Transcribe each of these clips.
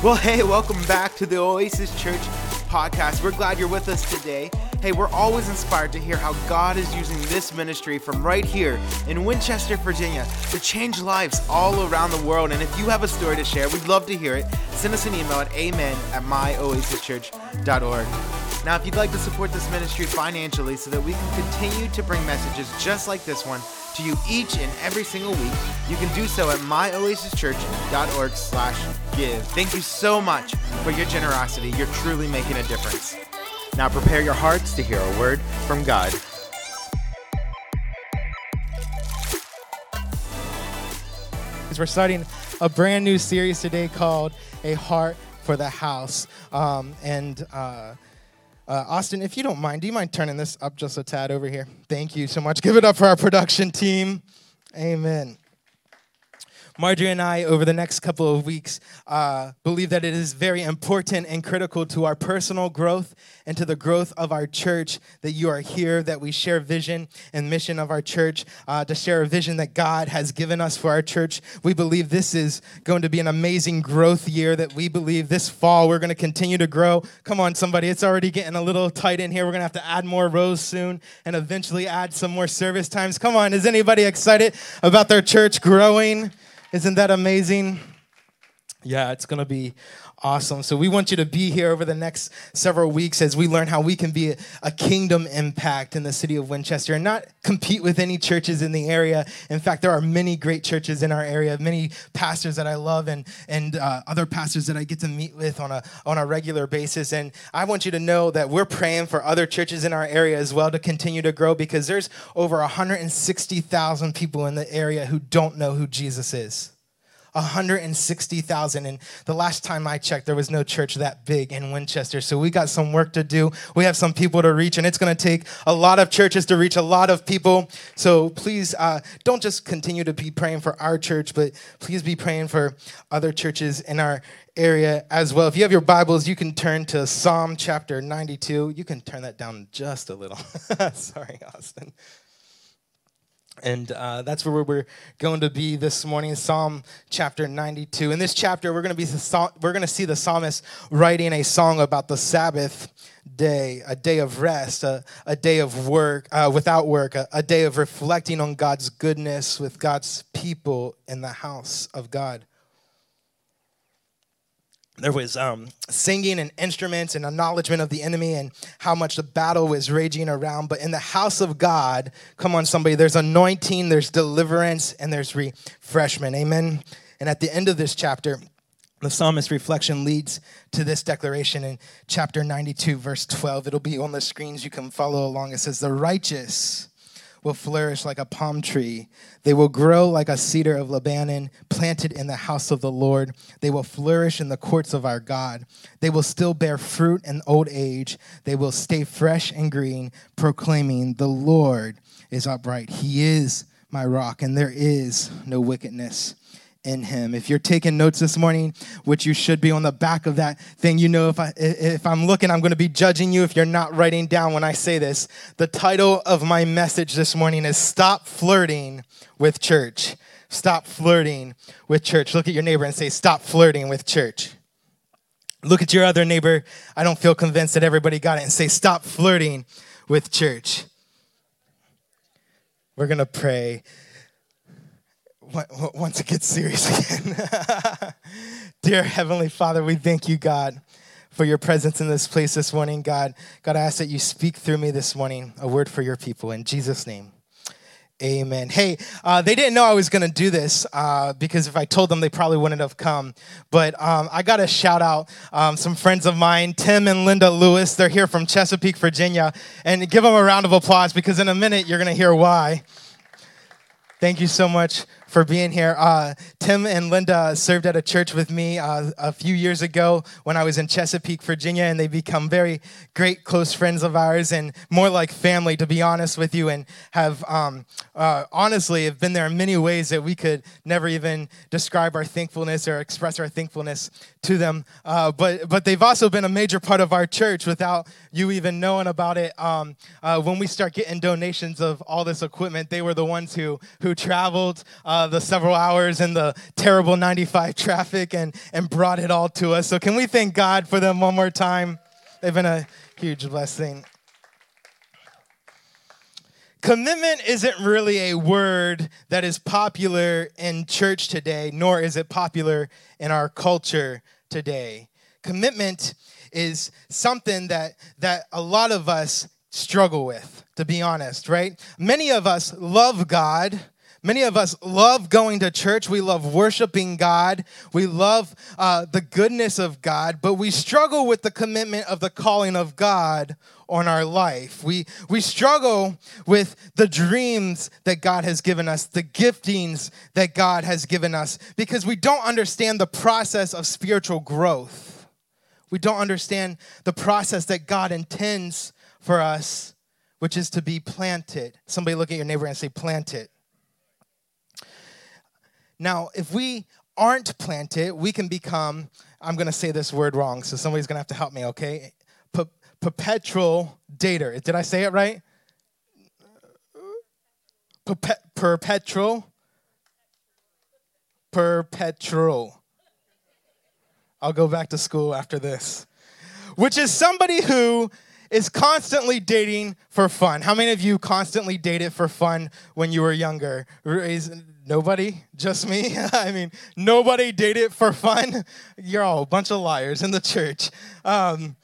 Well, hey, welcome back to the Oasis Church podcast. We're glad you're with us today. Hey, we're always inspired to hear how God is using this ministry from right here in Winchester, Virginia, to change lives all around the world. And if you have a story to share, we'd love to hear it. Send us an email at amen at myoasischurch.org. Now, if you'd like to support this ministry financially so that we can continue to bring messages just like this one to you each and every single week, you can do so at myoasischurch.org slash give. Thank you so much for your generosity. You're truly making a difference. Now prepare your hearts to hear a word from God. We're starting a brand new series today called A Heart for the House. Um, and uh, uh, Austin, if you don't mind, do you mind turning this up just a tad over here? Thank you so much. Give it up for our production team. Amen. Marjorie and I, over the next couple of weeks, uh, believe that it is very important and critical to our personal growth and to the growth of our church that you are here, that we share vision and mission of our church, uh, to share a vision that God has given us for our church. We believe this is going to be an amazing growth year, that we believe this fall we're going to continue to grow. Come on, somebody, it's already getting a little tight in here. We're going to have to add more rows soon and eventually add some more service times. Come on, is anybody excited about their church growing? Isn't that amazing? Yeah, it's going to be awesome. So, we want you to be here over the next several weeks as we learn how we can be a, kingdom impact in the city of Winchester and not compete with any churches in the area. In fact, there are many great churches in our area, many pastors that I love, and, and uh, other pastors that I get to meet with on a, on a regular basis. And I want you to know that we're praying for other churches in our area as well to continue to grow because there's over 160,000 people in the area who don't know who Jesus is. 160,000. And the last time I checked, there was no church that big in Winchester. So we got some work to do. We have some people to reach, and it's going to take a lot of churches to reach a lot of people. So please uh, don't just continue to be praying for our church, but please be praying for other churches in our area as well. If you have your Bibles, you can turn to Psalm chapter 92. You can turn that down just a little. Sorry, Austin. And uh, that's where we're going to be this morning, Psalm chapter 92. In this chapter, we're going to be we're going to see the psalmist writing a song about the Sabbath day, a day of rest, a, a day of work uh, without work, a, a day of reflecting on God's goodness with God's people in the house of God there was um, singing and instruments and acknowledgement of the enemy and how much the battle was raging around. But in the house of God, come on, somebody, there's anointing, there's deliverance, and there's refreshment. Amen. And at the end of this chapter, the psalmist's reflection leads to this declaration in chapter 92, verse 12. It'll be on the screens. You can follow along. It says, The righteous will flourish like a palm tree. They will grow like a cedar of Lebanon, planted in the house of the Lord. They will flourish in the courts of our God. They will still bear fruit in old age. They will stay fresh and green, proclaiming, The Lord is upright. He is my rock, and there is no wickedness in him. If you're taking notes this morning, which you should be on the back of that thing, you know if I if I'm looking, I'm going to be judging you if you're not writing down when I say this. The title of my message this morning is Stop Flirting with Church. Stop flirting with church. Look at your neighbor and say, Stop flirting with church. Look at your other neighbor. I don't feel convinced that everybody got it and say, Stop flirting with church. We're going to pray once it gets serious again. Dear Heavenly Father, we thank you, God, for your presence in this place this morning. God, God, I ask that you speak through me this morning, a word for your people. In Jesus' name. Amen. Hey, uh, they didn't know I was going to do this uh, because if I told them, they probably wouldn't have come. But um, I got to shout out um, some friends of mine, Tim and Linda Lewis. They're here from Chesapeake, Virginia. And give them a round of applause because in a minute, you're going to hear why. Thank you so much for being here. Uh, Tim and Linda served at a church with me uh, a few years ago when I was in Chesapeake, Virginia, and they become very great close friends of ours and more like family, to be honest with you, and have um, uh, honestly have been there in many ways that we could never even describe our thankfulness or express our thankfulness to them. Uh, but but they've also been a major part of our church without you even knowing about it. Um, uh, when we start getting donations of all this equipment, they were the ones who who traveled. Uh, the several hours and the terrible 95 traffic and, and brought it all to us. So, can we thank God for them one more time? They've been a huge blessing. Commitment isn't really a word that is popular in church today, nor is it popular in our culture today. Commitment is something that, that a lot of us struggle with, to be honest, right? Many of us love God Many of us love going to church. We love worshiping God. We love uh, the goodness of God, but we struggle with the commitment of the calling of God on our life. We, we struggle with the dreams that God has given us, the giftings that God has given us, because we don't understand the process of spiritual growth. We don't understand the process that God intends for us, which is to be planted. Somebody look at your neighbor and say, planted now, if we aren't planted, we can become, I'm going to say this word wrong, so somebody's going to have to help me, okay? P- perpetual dater. Did I say it right? Perpe- perpetual. Perpetual. I'll go back to school after this. Which is somebody who is constantly dating for fun. How many of you constantly dated for fun when you were younger? Nobody? Just me? I mean, nobody dated for fun? You're all a bunch of liars in the church. Um,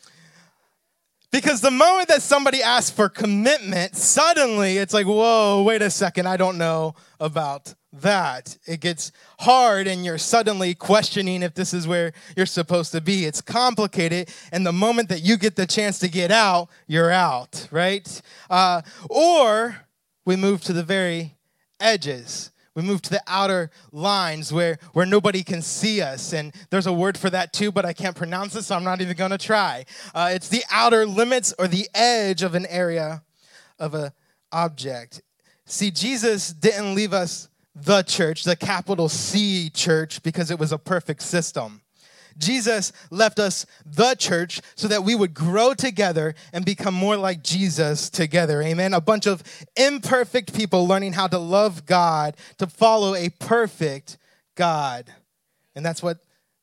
because the moment that somebody asks for commitment, suddenly it's like, whoa, wait a second, I don't know about that. It gets hard, and you're suddenly questioning if this is where you're supposed to be. It's complicated, and the moment that you get the chance to get out, you're out, right? Uh, or we move to the very edges we move to the outer lines where, where nobody can see us. And there's a word for that too, but I can't pronounce it, so I'm not even going to try. Uh, it's the outer limits or the edge of an area of an object. See, Jesus didn't leave us the church, the capital C church, because it was a perfect system. Jesus left us the church so that we would grow together and become more like Jesus together. Amen. A bunch of imperfect people learning how to love God, to follow a perfect God. And that's what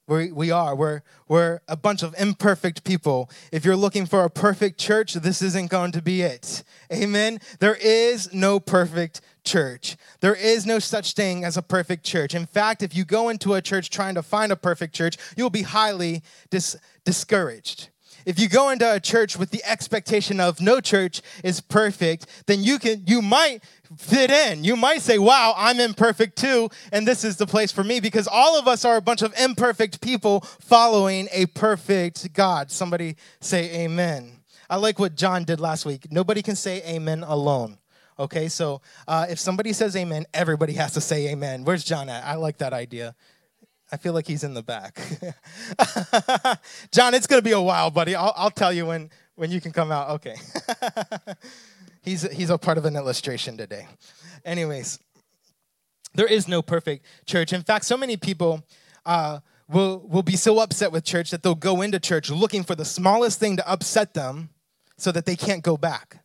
we, we are. We're, we're a bunch of imperfect people. If you're looking for a perfect church, this isn't going to be it. Amen. There is no perfect church. There is no such thing as a perfect church. In fact, if you go into a church trying to find a perfect church, you'll be highly dis- discouraged. If you go into a church with the expectation of no church is perfect, then you can you might fit in. You might say, "Wow, I'm imperfect too, and this is the place for me because all of us are a bunch of imperfect people following a perfect God." Somebody say amen. I like what John did last week. Nobody can say amen alone. Okay, so uh, if somebody says amen, everybody has to say amen. Where's John at? I like that idea. I feel like he's in the back. John, it's gonna be a while, buddy. I'll, I'll tell you when when you can come out. Okay. he's he's a part of an illustration today. Anyways, there is no perfect church. In fact, so many people. Uh, will, will be so upset with church that they'll go into church looking for the smallest thing to upset them so that they can't go back.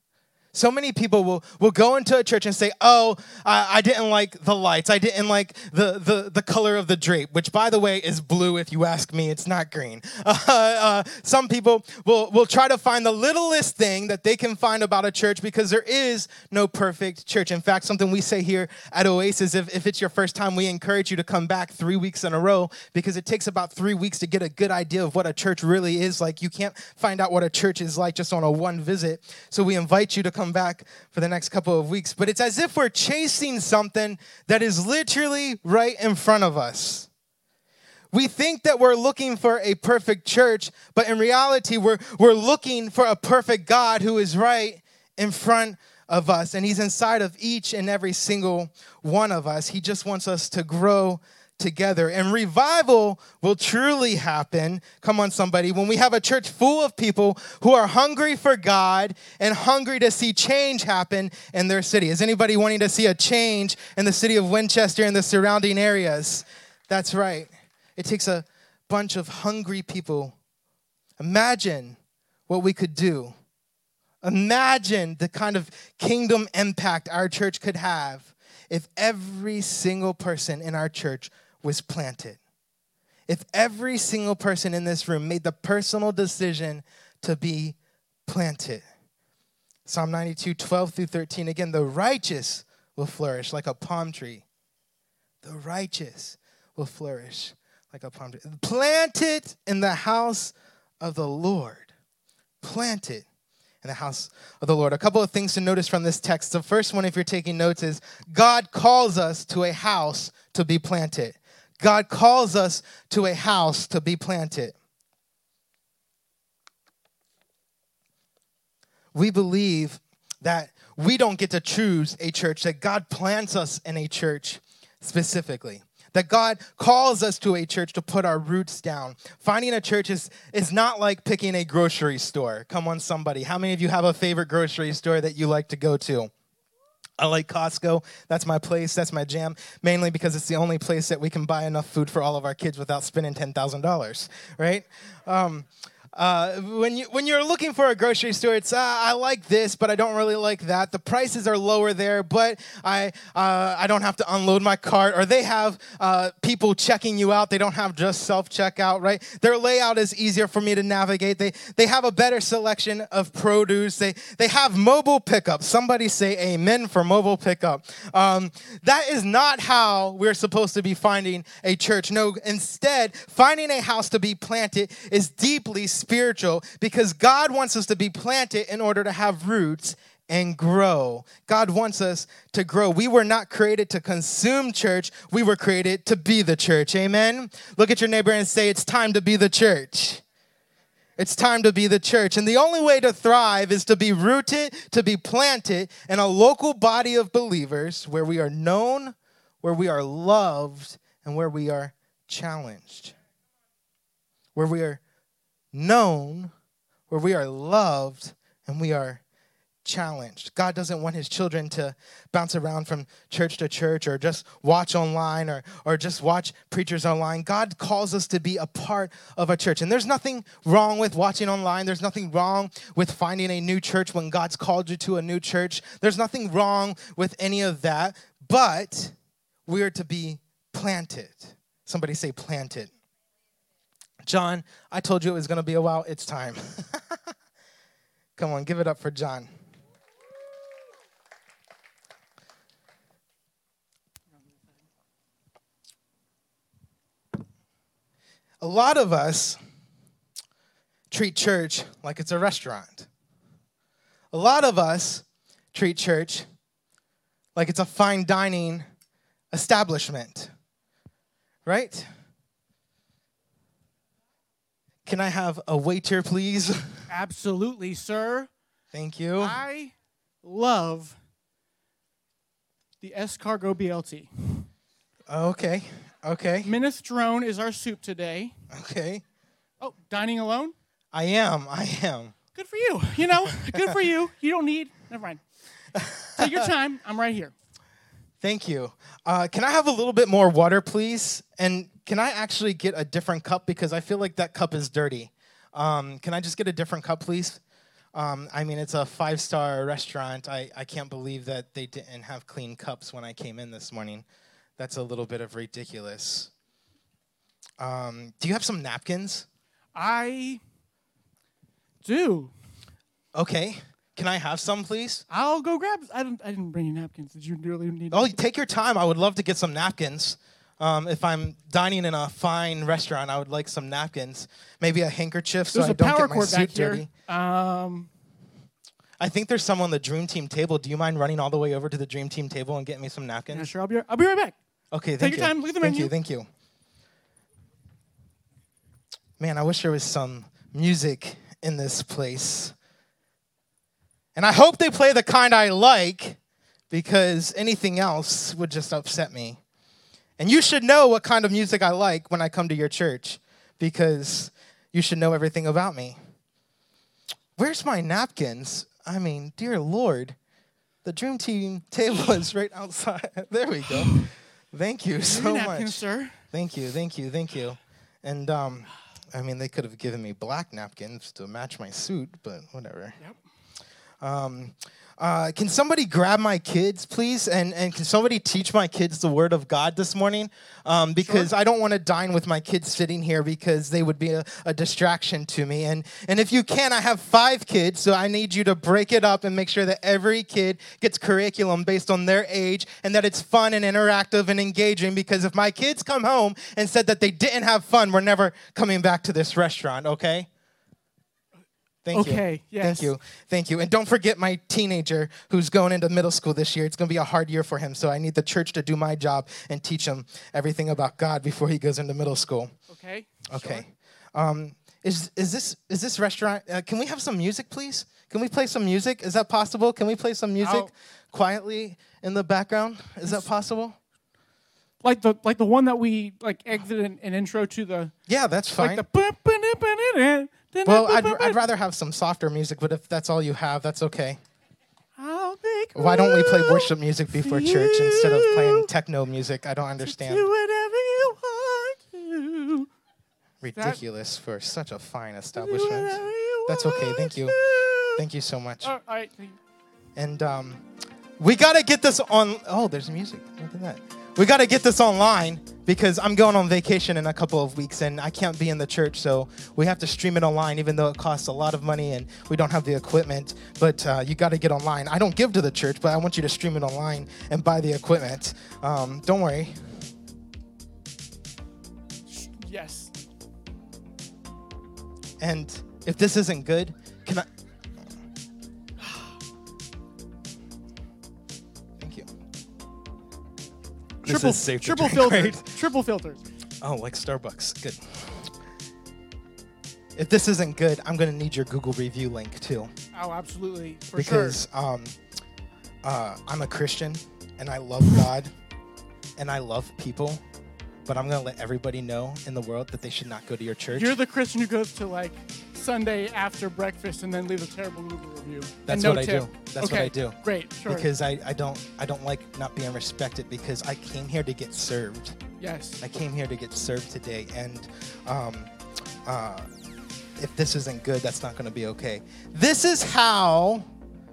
So many people will, will go into a church and say, Oh, I, I didn't like the lights. I didn't like the, the, the color of the drape, which, by the way, is blue if you ask me. It's not green. Uh, uh, some people will, will try to find the littlest thing that they can find about a church because there is no perfect church. In fact, something we say here at Oasis, if, if it's your first time, we encourage you to come back three weeks in a row because it takes about three weeks to get a good idea of what a church really is like. You can't find out what a church is like just on a one visit. So we invite you to come come back for the next couple of weeks, but it's as if we're chasing something that is literally right in front of us. We think that we're looking for a perfect church, but in reality, we're, we're looking for a perfect God who is right in front of us, and He's inside of each and every single one of us. He just wants us to grow together. And revival will truly happen, come on, somebody, when we have a church full of people who are hungry for God and hungry to see change happen in their city. Is anybody wanting to see a change in the city of Winchester and the surrounding areas? That's right. It takes a bunch of hungry people. Imagine what we could do. Imagine the kind of kingdom impact our church could have if every single person in our church was planted. If every single person in this room made the personal decision to be planted. Psalm 92, 12 through 13. Again, the righteous will flourish like a palm tree. The righteous will flourish like a palm tree. Planted in the house of the Lord. Planted in the house of the Lord. A couple of things to notice from this text. The first one, if you're taking notes, is God calls us to a house to be planted. God calls us to a house to be planted. we believe that we don't get to choose a church, that God plants us in a church specifically. That God calls us to a church to put our roots down. Finding a church is, is not like picking a grocery store. Come on, somebody. How many of you have a favorite grocery store that you like to go to? I like Costco. That's my place. That's my jam. Mainly because it's the only place that we can buy enough food for all of our kids without spending $10,000, right? Um, uh, when you when you're looking for a grocery store, it's uh, I like this, but I don't really like that. The prices are lower there, but I uh, I don't have to unload my cart, or they have uh, people checking you out. They don't have just self checkout, right? Their layout is easier for me to navigate. They they have a better selection of produce. They they have mobile pickup. Somebody say amen for mobile pickup. Um, that is not how we're supposed to be finding a church. No, instead, finding a house to be planted is deeply spiritual because God wants us to be planted in order to have roots and grow. God wants us to grow. We were not created to consume church, we were created to be the church. Amen. Look at your neighbor and say, It's time to be the church. It's time to be the church. And the only way to thrive is to be rooted, to be planted in a local body of believers where we are known, where we are loved, and where we are challenged. Where we are known, where we are loved and we are challenged. God doesn't want his children to bounce around from church to church or just watch online or, or just watch preachers online. God calls us to be a part of a church. And there's nothing wrong with watching online. There's nothing wrong with finding a new church when God's called you to a new church. There's nothing wrong with any of that. But we are to be planted. Somebody say planted. John, I told you it was going to be a while. It's time. Come on, give it up for John. A lot of us treat church like it's a restaurant. A lot of us treat church like it's a fine dining establishment, right? Can I have a waiter, please? Absolutely, sir. Thank you. I love the escargot BLT. Okay. Okay. Minestrone is our soup today. Okay. Oh, dining alone? I am. I am. Good for you. You know, good for you. You don't need. Never mind. Take your time. I'm right here. Thank you. Uh, can I have a little bit more water, please? And can I actually get a different cup because I feel like that cup is dirty? Um, can I just get a different cup, please? Um, I mean, it's a five star restaurant. I, I can't believe that they didn't have clean cups when I came in this morning. That's a little bit of ridiculous. Um, do you have some napkins? I do. Okay. Can I have some, please? I'll go grab. I didn't. I didn't bring you napkins. Did you really need? Oh, take your time. I would love to get some napkins. Um, if I'm dining in a fine restaurant, I would like some napkins, maybe a handkerchief, so There's I don't get my suit dirty. Um, I think there's some on the Dream Team table. Do you mind running all the way over to the Dream Team table and getting me some napkins? yeah, sure. I'll be. I'll be right back. Okay, thank your you. time, look at the thank menu. you, thank you. Man, I wish there was some music in this place. And I hope they play the kind I like because anything else would just upset me. And you should know what kind of music I like when I come to your church because you should know everything about me. Where's my napkins? I mean, dear Lord, the Dream Team table is right outside. There we go. Thank you so napkins, much. sir. Thank you, thank you, thank you. And um, I mean, they could have given me black napkins to match my suit, but whatever. Yep. Um, uh, can somebody grab my kids, please? And, and can somebody teach my kids the word of God this morning? Um, because I don't want to dine with my kids sitting here because they would be a, a distraction to me. And, and if you can, I have five kids, so I need you to break it up and make sure that every kid gets curriculum based on their age and that it's fun and interactive and engaging. Because if my kids come home and said that they didn't have fun, we're never coming back to this restaurant, okay? Thank Okay, you. yes. Thank you. Thank you. And don't forget my teenager who's going into middle school this year. It's going to be a hard year for him. So I need the church to do my job and teach him everything about God before he goes into middle school. Okay. Okay. Um, is, is, this, is this restaurant, uh, can we have some music, please? Can we play some music? Is that possible? Can we play some music I'll- quietly in the background? Is that possible? Like the like the one that we like exit an, an intro to the Yeah, that's fine. like the. Well, I'd, I'd rather have some softer music, but if that's all you have, that's okay. I'll make Why don't we play worship music before church instead of playing techno music? I don't understand. Do whatever you want to. Ridiculous for such a fine establishment. That's okay. Thank you. Thank you so much. All right. And um, we got to get this on. Oh, there's music. Look at that. We got to get this online because I'm going on vacation in a couple of weeks and I can't be in the church. So we have to stream it online, even though it costs a lot of money and we don't have the equipment. But uh, you got to get online. I don't give to the church, but I want you to stream it online and buy the equipment. Um, don't worry. Yes. And if this isn't good, can I? Triple is safe triple drink, filters. right? Triple filters. Oh, like Starbucks. Good. If this isn't good, I'm gonna need your Google review link too, Oh, absolutely. For because um, uh, I'm a Christian and I love God and I love people, but I'm gonna let everybody know in the world that they should not go to your church. You're the Christian who goes to like Sunday after breakfast and then leave a terrible movie review. That's no what I do. That's okay. what I do. Great. Sure. because I, I don't I don't like not being respected because I came here to get served. yes. I came here to get served today, and um, uh, if this isn't good, that's not going to be okay. This is how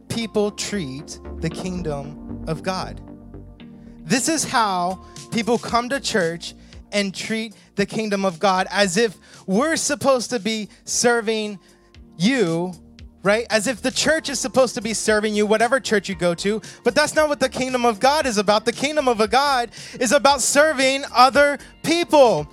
people treat the kingdom of God. This is how people come to church and treat the kingdom of God as if we're supposed to be serving you, right? As if the church is supposed to be serving you, whatever church you go to. But that's not what the kingdom of God is about. The kingdom of a God is about serving other people.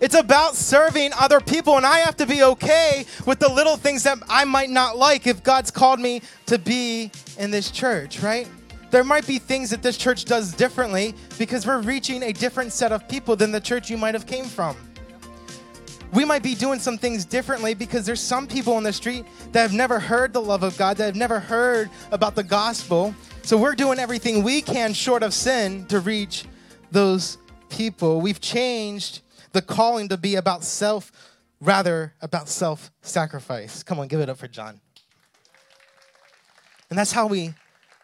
It's about serving other people, and I have to be okay with the little things that I might not like if God's called me to be in this church, right? There might be things that this church does differently because we're reaching a different set of people than the church you might have came from we might be doing some things differently because there's some people on the street that have never heard the love of God, that have never heard about the gospel. So we're doing everything we can short of sin to reach those people. We've changed the calling to be about self rather about self sacrifice. Come on, give it up for John. And that's how we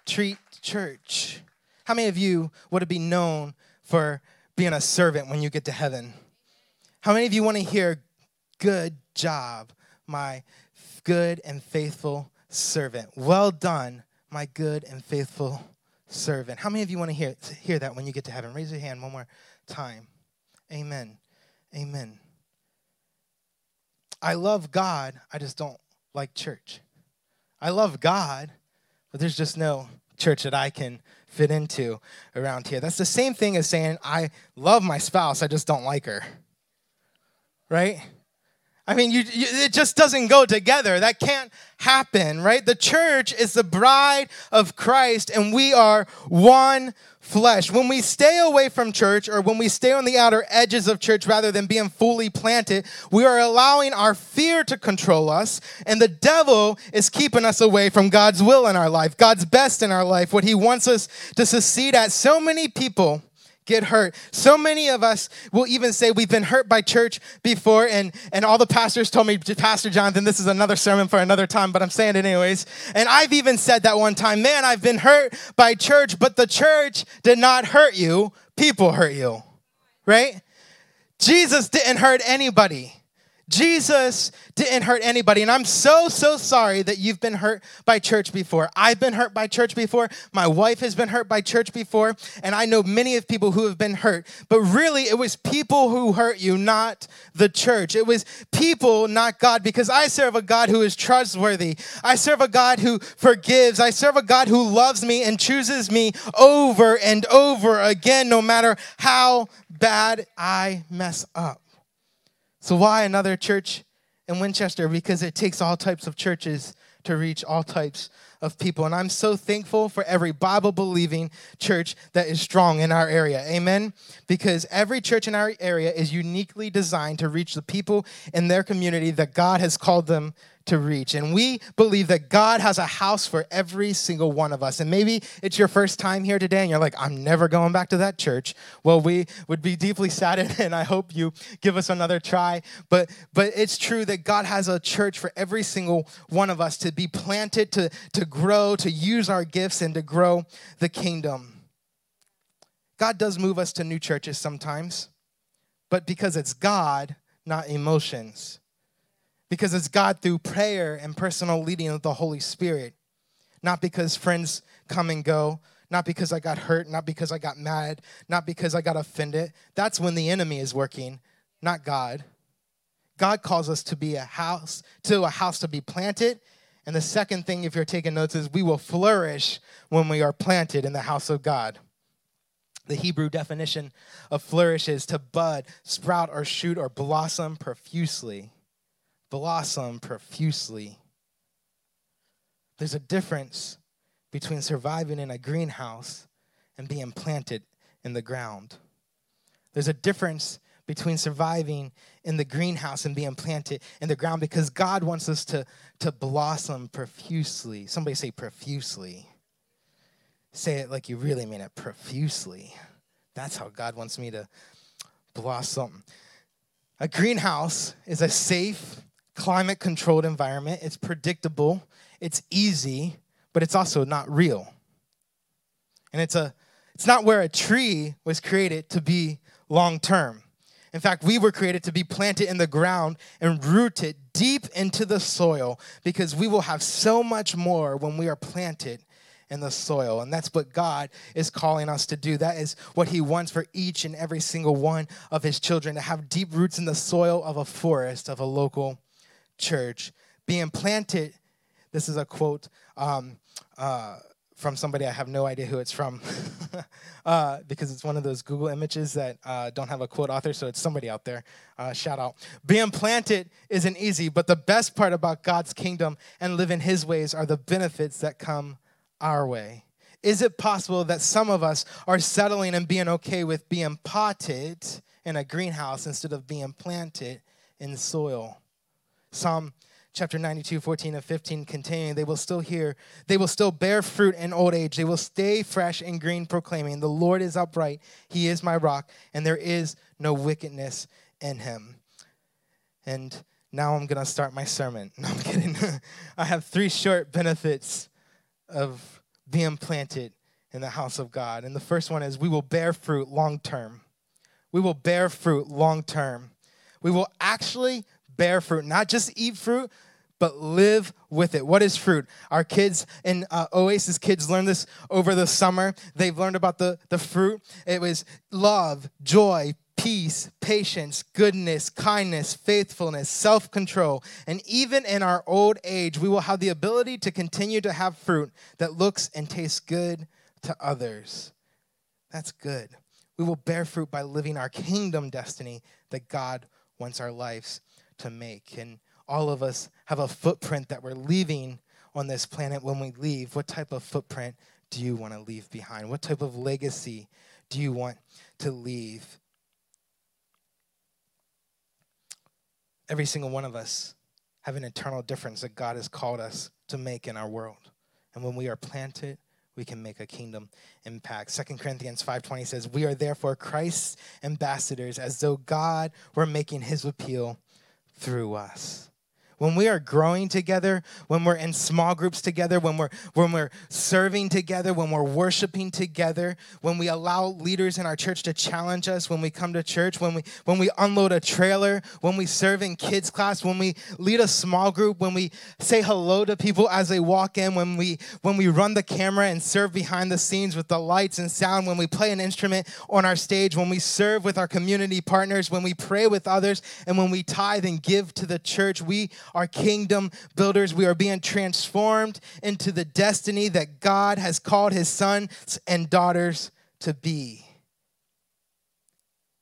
treat church. How many of you would be known for being a servant when you get to heaven? How many of you want to hear, good job, my good and faithful servant? Well done, my good and faithful servant. How many of you want to hear, hear that when you get to heaven? Raise your hand one more time. Amen. Amen. I love God, I just don't like church. I love God, but there's just no church that I can fit into around here. That's the same thing as saying, I love my spouse, I just don't like her right? I mean, you, you, it just doesn't go together. That can't happen, right? The church is the bride of Christ, and we are one flesh. When we stay away from church, or when we stay on the outer edges of church rather than being fully planted, we are allowing our fear to control us, and the devil is keeping us away from God's will in our life, God's best in our life, what He wants us to succeed at. So many people get hurt. So many of us will even say we've been hurt by church before, and, and all the pastors told me, Pastor Jonathan, this is another sermon for another time, but I'm saying it anyways. And I've even said that one time, man, I've been hurt by church, but the church did not hurt you, people hurt you, right? Jesus didn't hurt anybody. Jesus didn't hurt anybody. And I'm so, so sorry that you've been hurt by church before. I've been hurt by church before. My wife has been hurt by church before. And I know many of people who have been hurt. But really, it was people who hurt you, not the church. It was people, not God, because I serve a God who is trustworthy. I serve a God who forgives. I serve a God who loves me and chooses me over and over again, no matter how bad I mess up. So, why another church in Winchester? Because it takes all types of churches to reach all types of people. And I'm so thankful for every Bible believing church that is strong in our area. Amen. Because every church in our area is uniquely designed to reach the people in their community that God has called them to reach. And we believe that God has a house for every single one of us. And maybe it's your first time here today and you're like, I'm never going back to that church. Well, we would be deeply saddened and I hope you give us another try. But but it's true that God has a church for every single one of us to be planted, to, to grow, to use our gifts and to grow the kingdom. God does move us to new churches sometimes, but because it's God, not emotions because it's God through prayer and personal leading of the Holy Spirit. Not because friends come and go, not because I got hurt, not because I got mad, not because I got offended. That's when the enemy is working, not God. God calls us to be a house, to a house to be planted. And the second thing, if you're taking notes, is we will flourish when we are planted in the house of God. The Hebrew definition of flourish is to bud, sprout, or shoot, or blossom profusely blossom profusely. There's a difference between surviving in a greenhouse and being planted in the ground. There's a difference between surviving in the greenhouse and being planted in the ground because God wants us to, to blossom profusely. Somebody say profusely. Say it like you really mean it profusely. That's how God wants me to blossom. A greenhouse is a safe, climate controlled environment. It's predictable, it's easy, but it's also not real. And it's a it's not where a tree was created to be long term. In fact, we were created to be planted in the ground and rooted deep into the soil because we will have so much more when we are planted in the soil. And that's what God is calling us to do. That is what He wants for each and every single one of His children to have deep roots in the soil of a forest, of a local church being planted. This is a quote um, uh, from somebody I have no idea who it's from uh, because it's one of those Google images that uh, don't have a quote author, so it's somebody out there. Uh, shout out. Being planted isn't easy, but the best part about God's kingdom and living His ways are the benefits that come our way. Is it possible that some of us are settling and being okay with being potted in a greenhouse instead of being planted in soil? Psalm chapter 92, 14 and 15 continuing, they will still hear, they will still bear fruit in old age. They will stay fresh and green, proclaiming, The Lord is upright, He is my rock, and there is no wickedness in Him. And now I'm going to start my sermon. No, I'm kidding. I have three short benefits of being planted in the house of God. And the first one is we will bear fruit long term. We will bear fruit long term. We will actually bear fruit, not just eat fruit, but live with it. What is fruit? Our kids in uh, Oasis Kids learned this over the summer. They've learned about the, the fruit. It was love, joy, peace, patience, goodness, kindness, faithfulness, self control. And even in our old age, we will have the ability to continue to have fruit that looks and tastes good to others. That's good. We will bear fruit by living our kingdom destiny that God wants our lives to make. And all of us have a footprint that we're leaving on this planet when we leave. What type of footprint do you want to leave behind? What type of legacy do you want to leave? Every single one of us have an eternal difference that God has called us to make in our world. And when we are planted, we can make a kingdom impact. Second Corinthians 5:20 says, "We are therefore Christ's ambassadors as though God were making his appeal through us. When we are growing together, when we're in small groups together, when we're when we're serving together, when we're worshiping together, when we allow leaders in our church to challenge us, when we come to church, when we when we unload a trailer, when we serve in kids class, when we lead a small group, when we say hello to people as they walk in, when we when we run the camera and serve behind the scenes with the lights and sound, when we play an instrument on our stage, when we serve with our community partners, when we pray with others, and when we tithe and give to the church, we are kingdom builders. We are being transformed into the destiny that God has called his sons and daughters to be.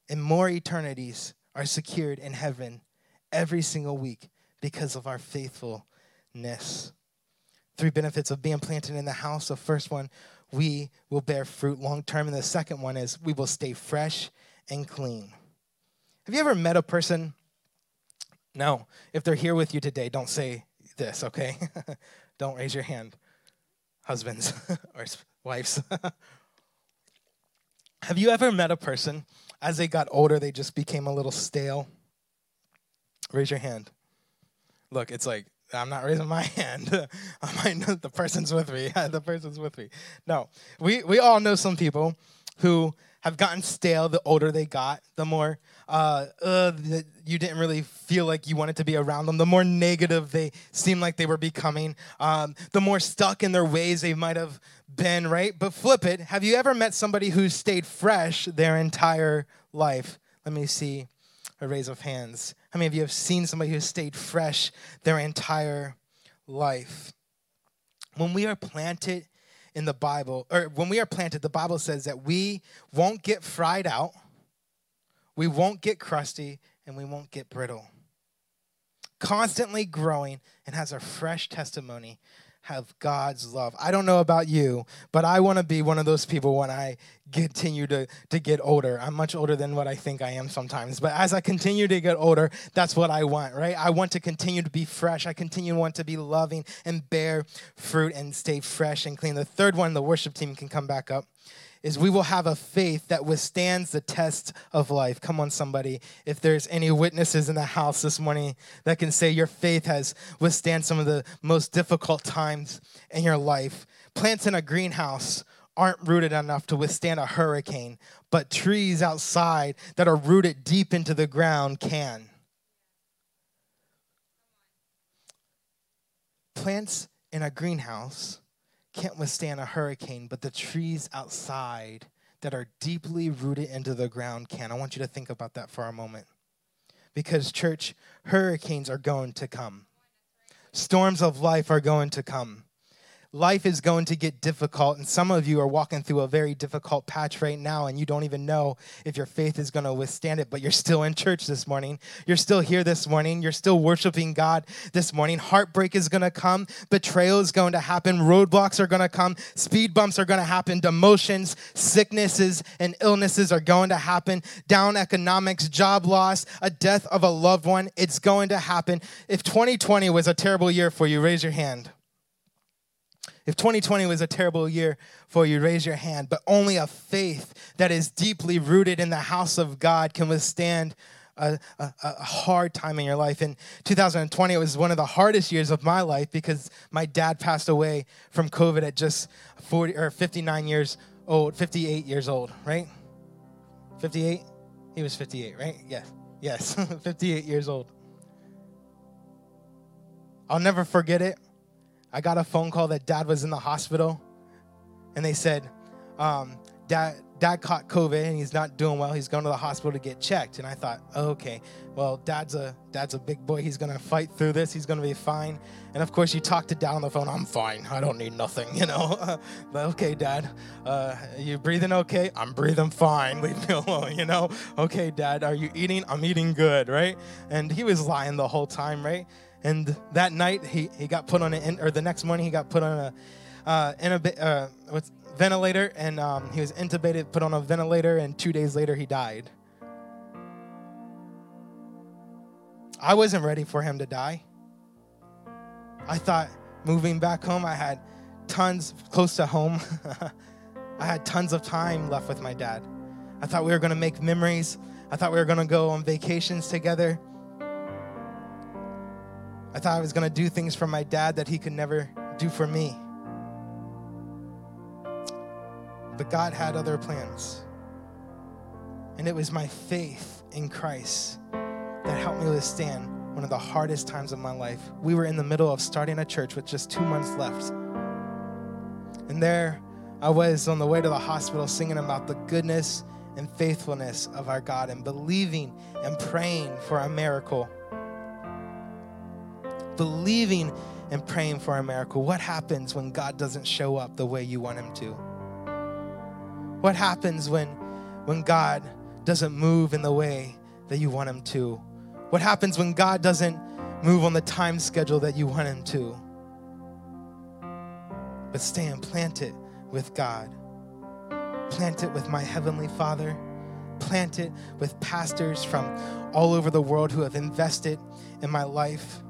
And more eternities are secured in heaven every single week because of our faithfulness. Three benefits of being planted in the house. The first one, we will bear fruit long term. And the second one is we will stay fresh and clean. Have you ever met a person no, if they're here with you today, don't say this, okay? don't raise your hand, husbands or wives. Have you ever met a person as they got older, they just became a little stale? Raise your hand. Look, it's like, I'm not raising my hand. I know the person's with me. the person's with me. No, we, we all know some people who have gotten stale the older they got, the more uh, uh, you didn't really feel like you wanted to be around them, the more negative they seemed like they were becoming, um, the more stuck in their ways they might have been, right? But flip it. Have you ever met somebody who stayed fresh their entire life? Let me see a raise of hands. How many of you have seen somebody who stayed fresh their entire life? When we are planted in the Bible, or when we are planted, the Bible says that we won't get fried out, we won't get crusty, and we won't get brittle. Constantly growing and has a fresh testimony have God's love. I don't know about you, but I want to be one of those people when I continue to, to get older. I'm much older than what I think I am sometimes, but as I continue to get older, that's what I want, right? I want to continue to be fresh. I continue to want to be loving and bear fruit and stay fresh and clean. The third one, the worship team can come back up is we will have a faith that withstands the test of life. Come on, somebody. If there's any witnesses in the house this morning that can say your faith has withstand some of the most difficult times in your life, plants in a greenhouse aren't rooted enough to withstand a hurricane, but trees outside that are rooted deep into the ground can. Plants in a greenhouse can't withstand a hurricane, but the trees outside that are deeply rooted into the ground can. I want you to think about that for a moment. Because, church, hurricanes are going to come, storms of life are going to come life is going to get difficult. And some of you are walking through a very difficult patch right now, and you don't even know if your faith is going to withstand it, but you're still in church this morning. You're still here this morning. You're still worshiping God this morning. Heartbreak is going to come. Betrayal is going to happen. Roadblocks are going to come. Speed bumps are going to happen. Demotions, sicknesses, and illnesses are going to happen. Down economics, job loss, a death of a loved one. It's going to happen. If 2020 was a terrible year for you, raise your hand. If 2020 was a terrible year for you, raise your hand. But only a faith that is deeply rooted in the house of God can withstand a, a, a, hard time in your life. In 2020, it was one of the hardest years of my life because my dad passed away from COVID at just 40 or 59 years old, 58 years old, right? 58? He was 58, right? Yes. Yes, 58 years old. I'll never forget it. I got a phone call that dad was in the hospital, and they said, um, dad, dad caught COVID and he's not doing well. He's going to the hospital to get checked. And I thought, oh, okay, well, dad's a dad's a big boy. He's gonna fight through this. He's gonna be fine. And of course, you talk to dad on the phone. I'm fine. I don't need nothing. You know. but okay, dad, uh, you breathing okay? I'm breathing fine. Leave me alone. You know. Okay, dad, are you eating? I'm eating good, right? And he was lying the whole time, right? And that night, he, he got put on an, or the next morning, he got put on a, uh, a uh, what's, ventilator, and um, he was intubated, put on a ventilator, and two days later, he died. I wasn't ready for him to die. I thought moving back home, I had tons close to home. I had tons of time left with my dad. I thought we were going to make memories. I thought we were going to go on vacations together. I thought I was going to do things for my dad that he could never do for me. But God had other plans. And it was my faith in Christ that helped me withstand one of the hardest times of my life. We were in the middle of starting a church with just two months left. And there I was on the way to the hospital singing about the goodness and faithfulness of our God and believing and praying for a miracle. Believing and praying for a miracle. What happens when God doesn't show up the way you want him to? What happens when when God doesn't move in the way that you want him to? What happens when God doesn't move on the time schedule that you want him to? But stay planted with God. Plant it with my Heavenly Father. Plant it with pastors from all over the world who have invested in my life.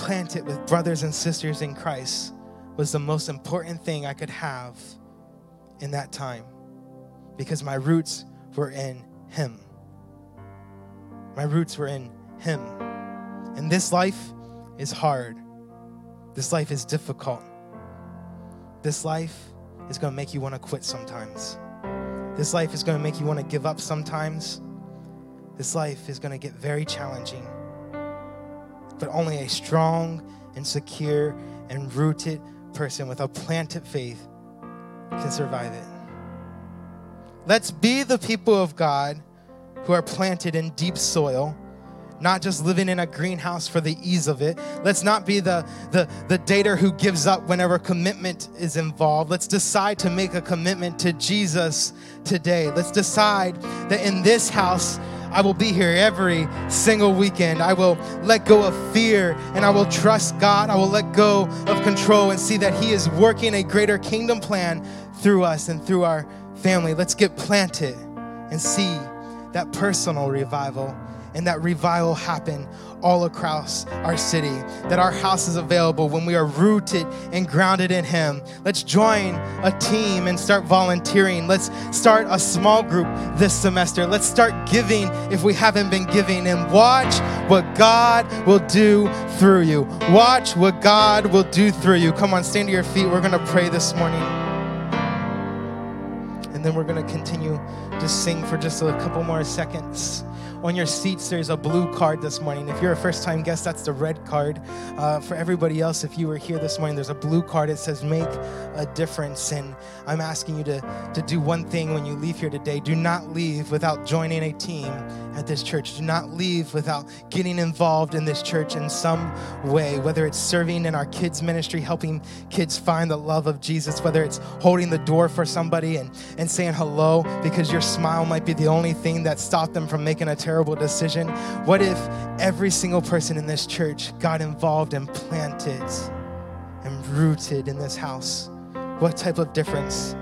Plant it with brothers and sisters in Christ was the most important thing I could have in that time because my roots were in Him. My roots were in Him. And this life is hard. This life is difficult. This life is going to make you want to quit sometimes. This life is going to make you want to give up sometimes. This life is going to get very challenging. But only a strong and secure and rooted person with a planted faith can survive it. Let's be the people of God who are planted in deep soil not just living in a greenhouse for the ease of it. Let's not be the, the, the dater who gives up whenever commitment is involved. Let's decide to make a commitment to Jesus today. Let's decide that in this house, I will be here every single weekend. I will let go of fear and I will trust God. I will let go of control and see that He is working a greater kingdom plan through us and through our family. Let's get planted and see that personal revival and that revival happen all across our city. That our house is available when we are rooted and grounded in Him. Let's join a team and start volunteering. Let's start a small group this semester. Let's start giving if we haven't been giving and watch what God will do through you. Watch what God will do through you. Come on, stand to your feet. We're going to pray this morning. And then we're going to continue to sing for just a couple more seconds. On your seats, there's a blue card this morning. If you're a first time guest, that's the red card. Uh, for everybody else, if you were here this morning, there's a blue card. It says make a difference. And I'm asking you to, to do one thing when you leave here today. Do not leave without joining a team at this church. Do not leave without getting involved in this church in some way, whether it's serving in our kids' ministry, helping kids find the love of Jesus, whether it's holding the door for somebody and, and saying hello because your smile might be the only thing that stopped them from making a terrible decision? What if every single person in this church got involved and planted and rooted in this house? What type of difference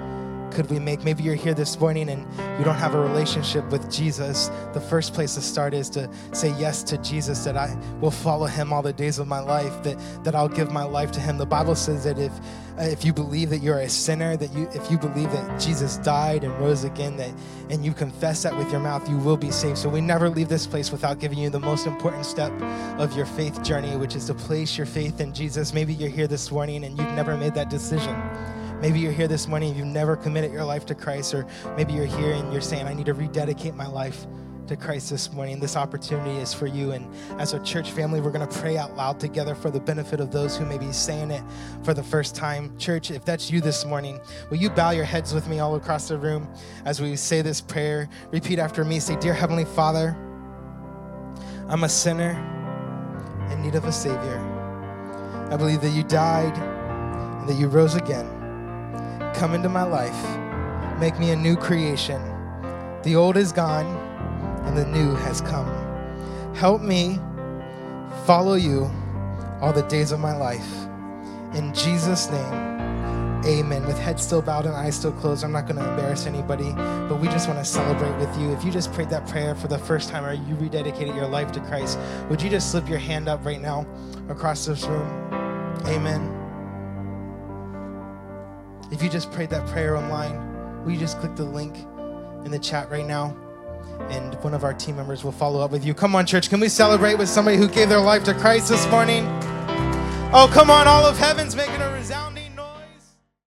could we make? Maybe you're here this morning and you don't have a relationship with Jesus. The first place to start is to say yes to Jesus, that I will follow him all the days of my life, that, that I'll give my life to him. The Bible says that if uh, if you believe that you're a sinner, that you if you believe that Jesus died and rose again, that and you confess that with your mouth, you will be saved. So we never leave this place without giving you the most important step of your faith journey, which is to place your faith in Jesus. Maybe you're here this morning and you've never made that decision. Maybe you're here this morning, and you've never committed your life to Christ, or maybe you're here and you're saying, I need to rededicate my life to Christ this morning. This opportunity is for you. And as a church family, we're going to pray out loud together for the benefit of those who may be saying it for the first time. Church, if that's you this morning, will you bow your heads with me all across the room as we say this prayer? Repeat after me. Say, Dear Heavenly Father, I'm a sinner in need of a Savior. I believe that you died and that you rose again come into my life. Make me a new creation. The old is gone and the new has come. Help me follow you all the days of my life. In Jesus' name, amen. With head still bowed and eyes still closed, I'm not going to embarrass anybody, but we just want to celebrate with you. If you just prayed that prayer for the first time or you rededicated your life to Christ, would you just slip your hand up right now across this room? Amen. If you just prayed that prayer online, will you just click the link in the chat right now? and one of our team members will follow up with you. Come on, church, can we celebrate with somebody who gave their life to Christ this morning? Oh, come on, all of heaven's making a